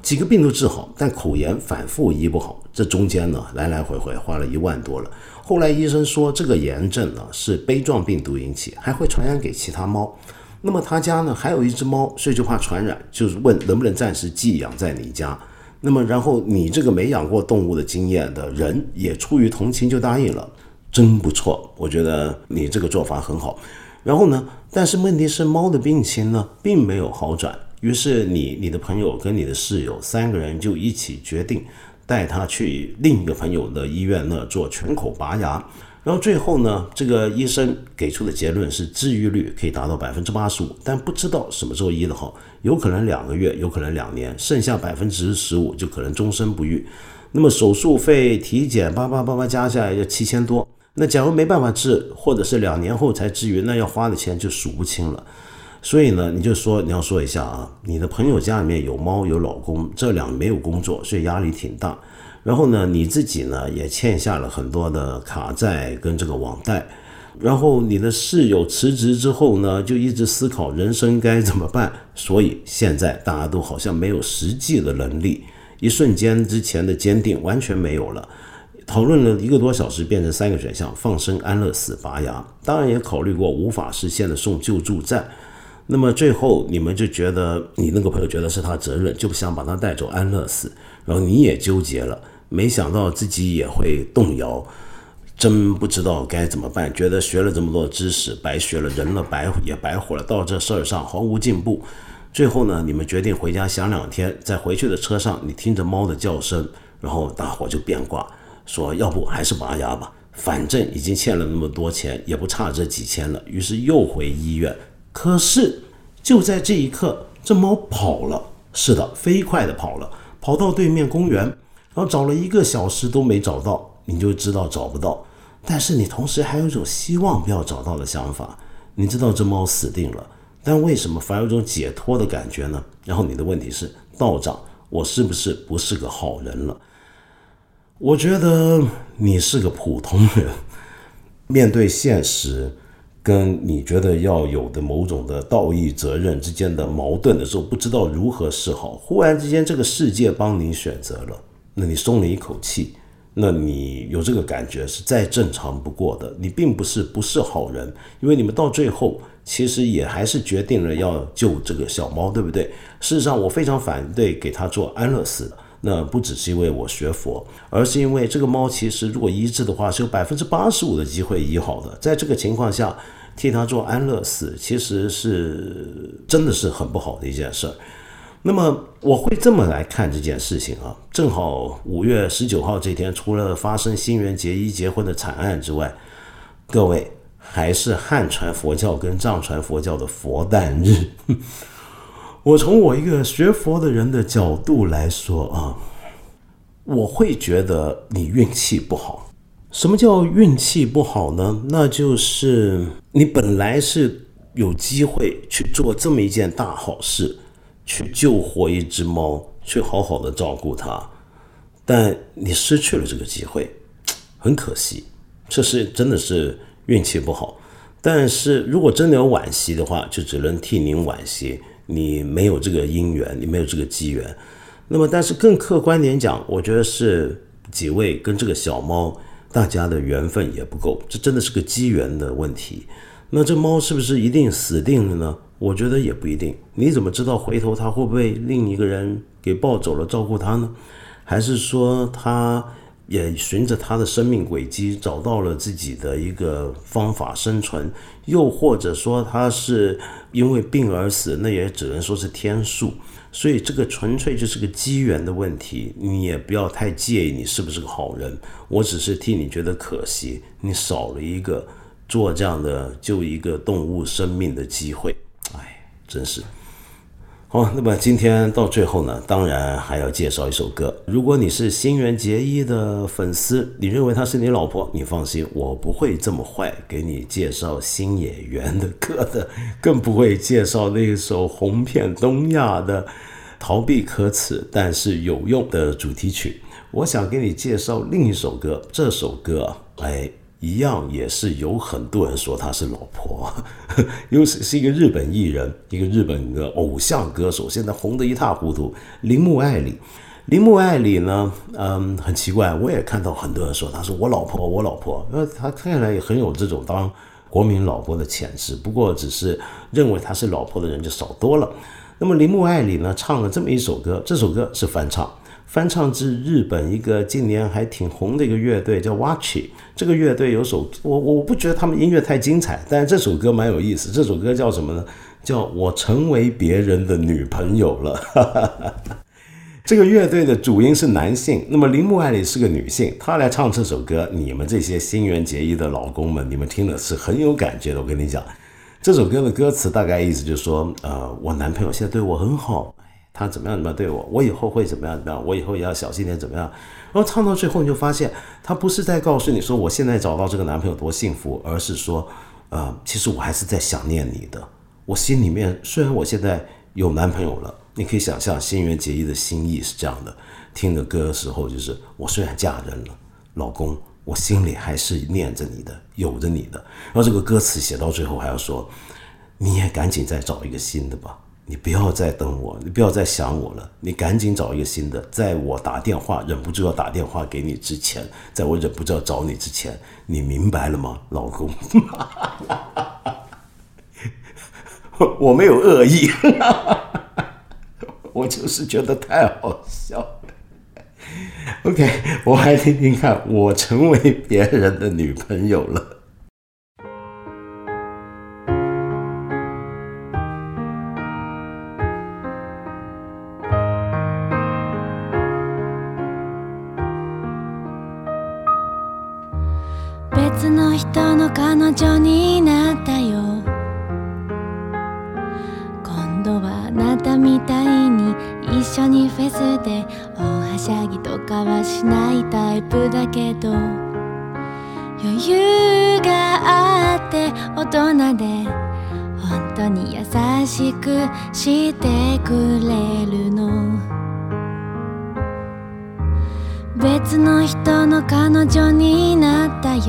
几个病都治好，但口炎反复医不好，这中间呢来来回回花了一万多了。后来医生说这个炎症呢是杯状病毒引起，还会传染给其他猫。那么他家呢还有一只猫，所以就怕传染，就是问能不能暂时寄养在你家。那么，然后你这个没养过动物的经验的人，也出于同情就答应了，真不错。我觉得你这个做法很好。然后呢，但是问题是猫的病情呢并没有好转。于是你、你的朋友跟你的室友三个人就一起决定带他去另一个朋友的医院那做全口拔牙。然后最后呢，这个医生给出的结论是治愈率可以达到百分之八十五，但不知道什么时候医的好，有可能两个月，有可能两年，剩下百分之十五就可能终身不愈。那么手术费、体检八八八八加下来要七千多。那假如没办法治，或者是两年后才治愈，那要花的钱就数不清了。所以呢，你就说你要说一下啊，你的朋友家里面有猫有老公，这两没有工作，所以压力挺大。然后呢，你自己呢也欠下了很多的卡债跟这个网贷，然后你的室友辞职之后呢，就一直思考人生该怎么办，所以现在大家都好像没有实际的能力，一瞬间之前的坚定完全没有了。讨论了一个多小时，变成三个选项：放生、安乐死、拔牙。当然也考虑过无法实现的送救助站。那么最后你们就觉得你那个朋友觉得是他责任，就不想把他带走安乐死。然后你也纠结了，没想到自己也会动摇，真不知道该怎么办。觉得学了这么多知识，白学了，人了白也白活了，到这事儿上毫无进步。最后呢，你们决定回家想两天，在回去的车上，你听着猫的叫声，然后大伙就变卦，说要不还是拔牙吧，反正已经欠了那么多钱，也不差这几千了。于是又回医院。可是就在这一刻，这猫跑了，是的，飞快的跑了。跑到对面公园，然后找了一个小时都没找到，你就知道找不到。但是你同时还有一种希望不要找到的想法，你知道这猫死定了，但为什么反而有种解脱的感觉呢？然后你的问题是，道长，我是不是不是个好人了？我觉得你是个普通人，面对现实。跟你觉得要有的某种的道义责任之间的矛盾的时候，不知道如何是好。忽然之间，这个世界帮你选择了，那你松了一口气。那你有这个感觉是再正常不过的。你并不是不是好人，因为你们到最后其实也还是决定了要救这个小猫，对不对？事实上，我非常反对给他做安乐死。那不只是因为我学佛，而是因为这个猫其实如果医治的话，是有百分之八十五的机会医好的。在这个情况下，替他做安乐死，其实是真的是很不好的一件事儿。那么我会这么来看这件事情啊，正好五月十九号这天，除了发生新垣结衣结婚的惨案之外，各位还是汉传佛教跟藏传佛教的佛诞日。我从我一个学佛的人的角度来说啊，我会觉得你运气不好。什么叫运气不好呢？那就是你本来是有机会去做这么一件大好事，去救活一只猫，去好好的照顾它，但你失去了这个机会，很可惜。这是真的是运气不好。但是如果真的有惋惜的话，就只能替您惋惜。你没有这个因缘，你没有这个机缘，那么但是更客观点讲，我觉得是几位跟这个小猫大家的缘分也不够，这真的是个机缘的问题。那这猫是不是一定死定了呢？我觉得也不一定。你怎么知道回头它会不会另一个人给抱走了照顾它呢？还是说它？也循着它的生命轨迹找到了自己的一个方法生存，又或者说他是因为病而死，那也只能说是天数。所以这个纯粹就是个机缘的问题，你也不要太介意你是不是个好人。我只是替你觉得可惜，你少了一个做这样的救一个动物生命的机会，哎，真是。好，那么今天到最后呢，当然还要介绍一首歌。如果你是新垣结衣的粉丝，你认为她是你老婆，你放心，我不会这么坏给你介绍新演员的歌的，更不会介绍那一首红遍东亚的逃避可耻但是有用的主题曲。我想给你介绍另一首歌，这首歌，哎。一样也是有很多人说她是老婆，又是是一个日本艺人，一个日本的偶像歌手，现在红得一塌糊涂。铃木爱里，铃木爱里呢，嗯，很奇怪，我也看到很多人说她是我老婆，我老婆，那她看起来也很有这种当国民老婆的潜质。不过，只是认为她是老婆的人就少多了。那么铃木爱里呢，唱了这么一首歌，这首歌是翻唱。翻唱自日本一个近年还挺红的一个乐队，叫 Watch。这个乐队有首我我不觉得他们音乐太精彩，但是这首歌蛮有意思。这首歌叫什么呢？叫我成为别人的女朋友了。这个乐队的主音是男性，那么铃木爱里是个女性，她来唱这首歌，你们这些新垣结衣的老公们，你们听的是很有感觉的。我跟你讲，这首歌的歌词大概意思就是说，呃，我男朋友现在对我很好。他怎么样怎么样对我，我以后会怎么样怎么样，我以后也要小心点怎么样。然后唱到最后，你就发现他不是在告诉你说我现在找到这个男朋友多幸福，而是说，呃，其实我还是在想念你的。我心里面虽然我现在有男朋友了，你可以想象新垣结衣的心意是这样的。听的歌的时候，就是我虽然嫁人了，老公，我心里还是念着你的，有着你的。然后这个歌词写到最后还要说，你也赶紧再找一个新的吧。你不要再等我，你不要再想我了，你赶紧找一个新的。在我打电话忍不住要打电话给你之前，在我忍不住要找你之前，你明白了吗，老公？我没有恶意，我就是觉得太好笑了。OK，我还听听看，我成为别人的女朋友了。別の人の彼女になったよ。今度はあなたみたいに一緒にフェスで大はしゃぎとかはしないタイプだけど。余裕があって大人で。本当に優しくしてくれるの。別の人の彼女になったよ。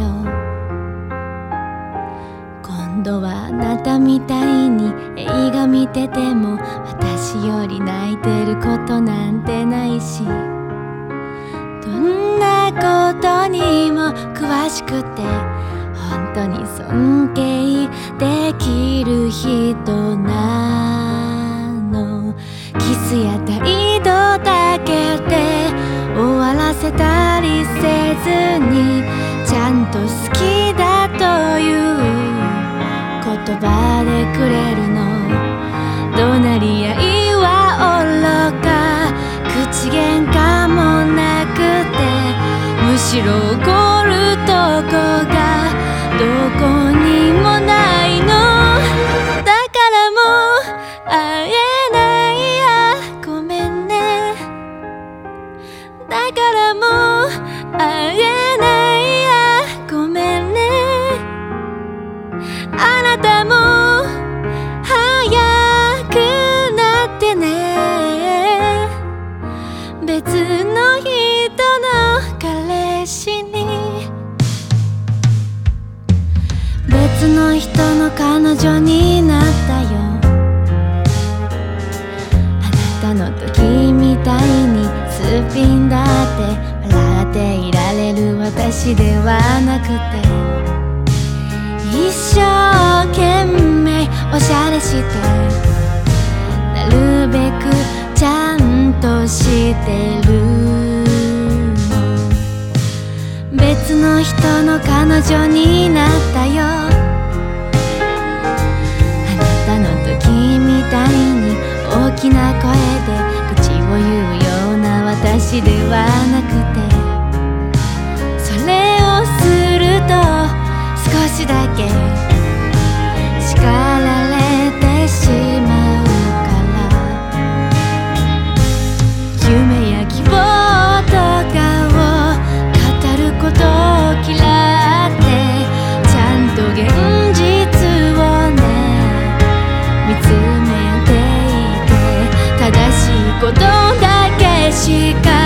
今度はあなたみたいに映画見てても私より泣いてることなんてないし。どんなことにも詳しくて本当に尊敬できる人なの。キスや態度だけでせたりせずにちゃんと好きだという言葉でくれるの怒鳴り合いは愚か口喧嘩もなくてむしろ怒る人の彼女になったよ。あなたの時みたいにすっぴんだって笑っていられる私ではなくて。一生懸命おしゃれして。なるべくちゃんとしてる。別の人の彼女になったよ。きな声で口を言うような私ではなくてそれをすると少しだけ jika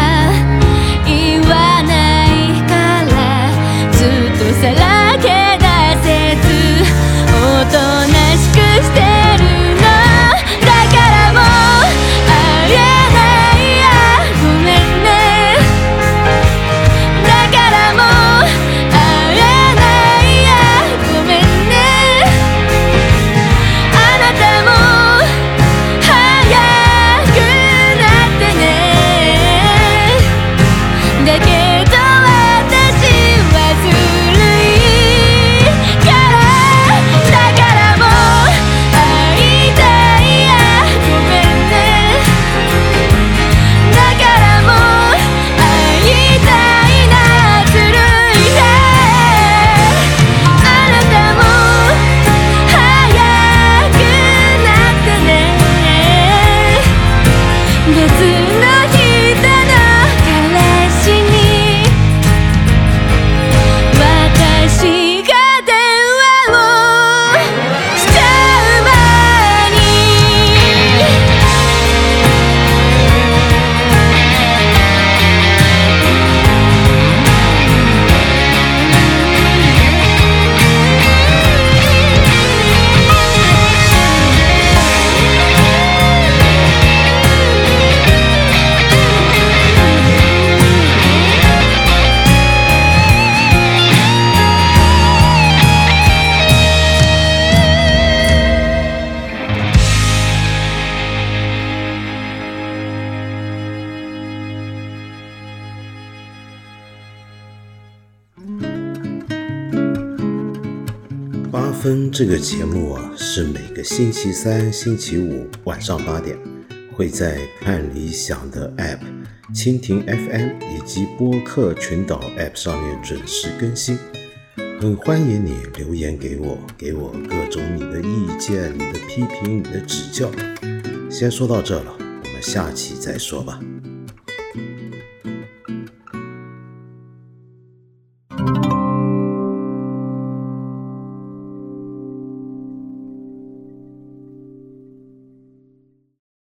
这个节目啊，是每个星期三、星期五晚上八点，会在看理想的 App、蜻蜓 FM 以及播客群岛 App 上面准时更新。很欢迎你留言给我，给我各种你的意见、你的批评、你的指教。先说到这了，我们下期再说吧。